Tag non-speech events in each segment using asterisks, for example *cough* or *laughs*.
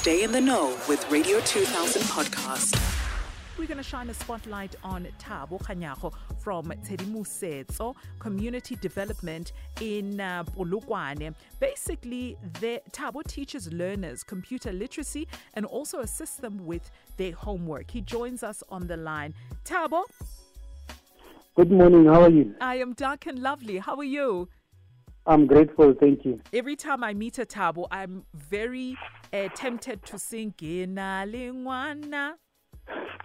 Stay in the know with Radio 2000 podcast. We're going to shine a spotlight on Thabo Kganyago from Tshedimosetso Community Development in uh, Polokwane. Basically, the, Thabo teaches learners computer literacy and also assists them with their homework. He joins us on the line. Thabo, Good morning. How are you? I am dark and lovely. How are you? I'm grateful. Thank you. Every time I meet a Thabo, I'm very uh, tempted to sing Gina Lingwana.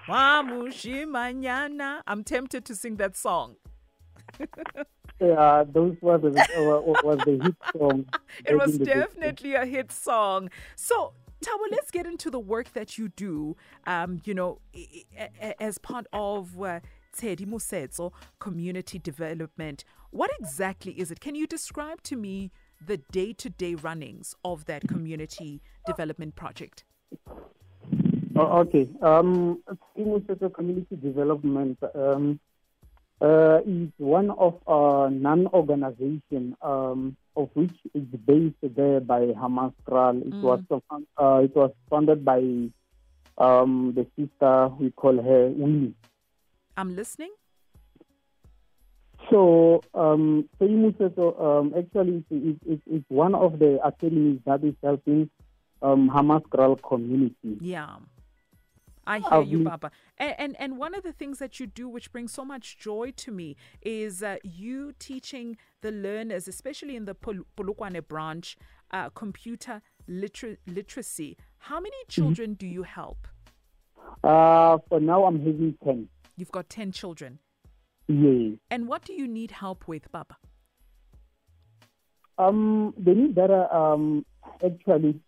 Wamushimanyana. I'm tempted to sing that song. *laughs* Yeah, those were the was the hit song. *laughs* It was back in the day. definitely a hit song. So, Thabo, let's get into the work that you do. Um, you know, i- i- a- as part of uh, Tshedimosetso community development. What exactly is it? Can you describe to me the day-to-day runnings of that community development project? Oh, okay. Um, Community Development um, uh, is one of uh, non-organization um, of which is based there by Hamas Kral. It was uh, it was founded by um, the sister we call her Winnie. I'm listening. So, um, Tshedimosetso, um, actually, it's, it's, it's one of the academies that is helping um, Hamas Kral community. Yeah. I hear you, been- Baba. And, and and one of the things that you do, which brings so much joy to me, is uh, you teaching the learners, especially in the Pol- Polokwane branch, uh, computer liter- literacy. How many children do you help? Uh, for now, I'm having 10. You've got ten children. Yes. And what do you need help with, Baba? Um, the need that I, um, actually,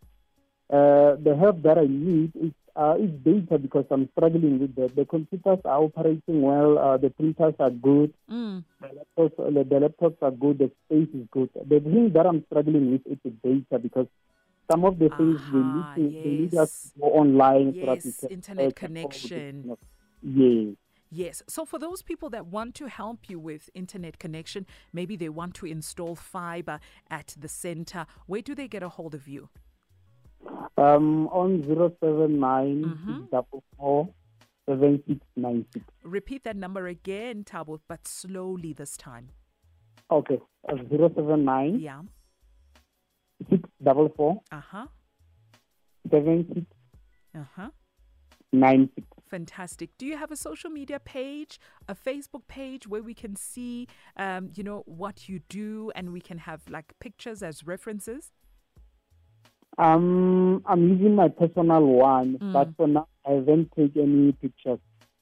uh, the help that I need is, uh, is data because I'm struggling with that. The computers are operating well, uh, the printers are good, Mm. the laptops, the laptops are good, the space is good. The thing that I'm struggling with is the data because some of the things we need to, they need us to go online so that we Yes, internet search and all this connection. Yes. Yes. So for those people that want to help you with internet connection, maybe they want to install fiber at the center, where do they get a hold of you? Um, on 079 Mm-hmm. 7696. Repeat that number again, Thabo, but slowly this time. Okay, uh, 079 Yeah. 644 Uh huh. 7696. Uh huh. Fantastic. Do you have a social media page, a Facebook page where we can see, um, you know, what you do and we can have like pictures as references? Um, I'm using my personal one, Mm. but for now I haven't taken any pictures.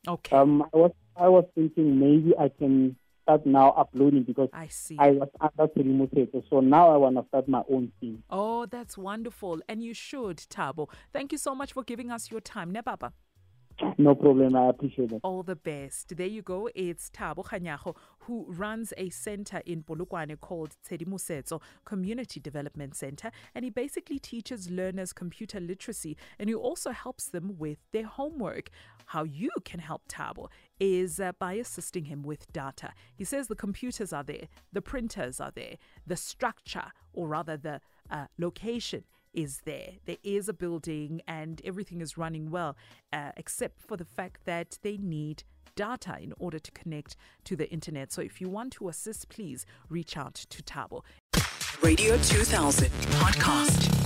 Okay. Um, I was I was thinking maybe I can start now uploading because I see. I was under Tshedimosetso, so now I want to start my own thing. Oh, that's wonderful. And you should, Thabo. Thank you so much for giving us your time, ne, Baba? No problem. I appreciate it. All the best. There you go. It's Thabo Kganyago, who runs a center in Polokwane called Tshedimosetso Community Development Center. And he basically teaches learners computer literacy and he also helps them with their homework. How you can help Thabo is uh, by assisting him with data. He says the computers are there, the printers are there, the structure, or rather the uh, location is there. There is a building and everything is running well, uh, except for the fact that they need data in order to connect to the internet. So if you want to assist, please reach out to Thabo. Radio 2000 podcast.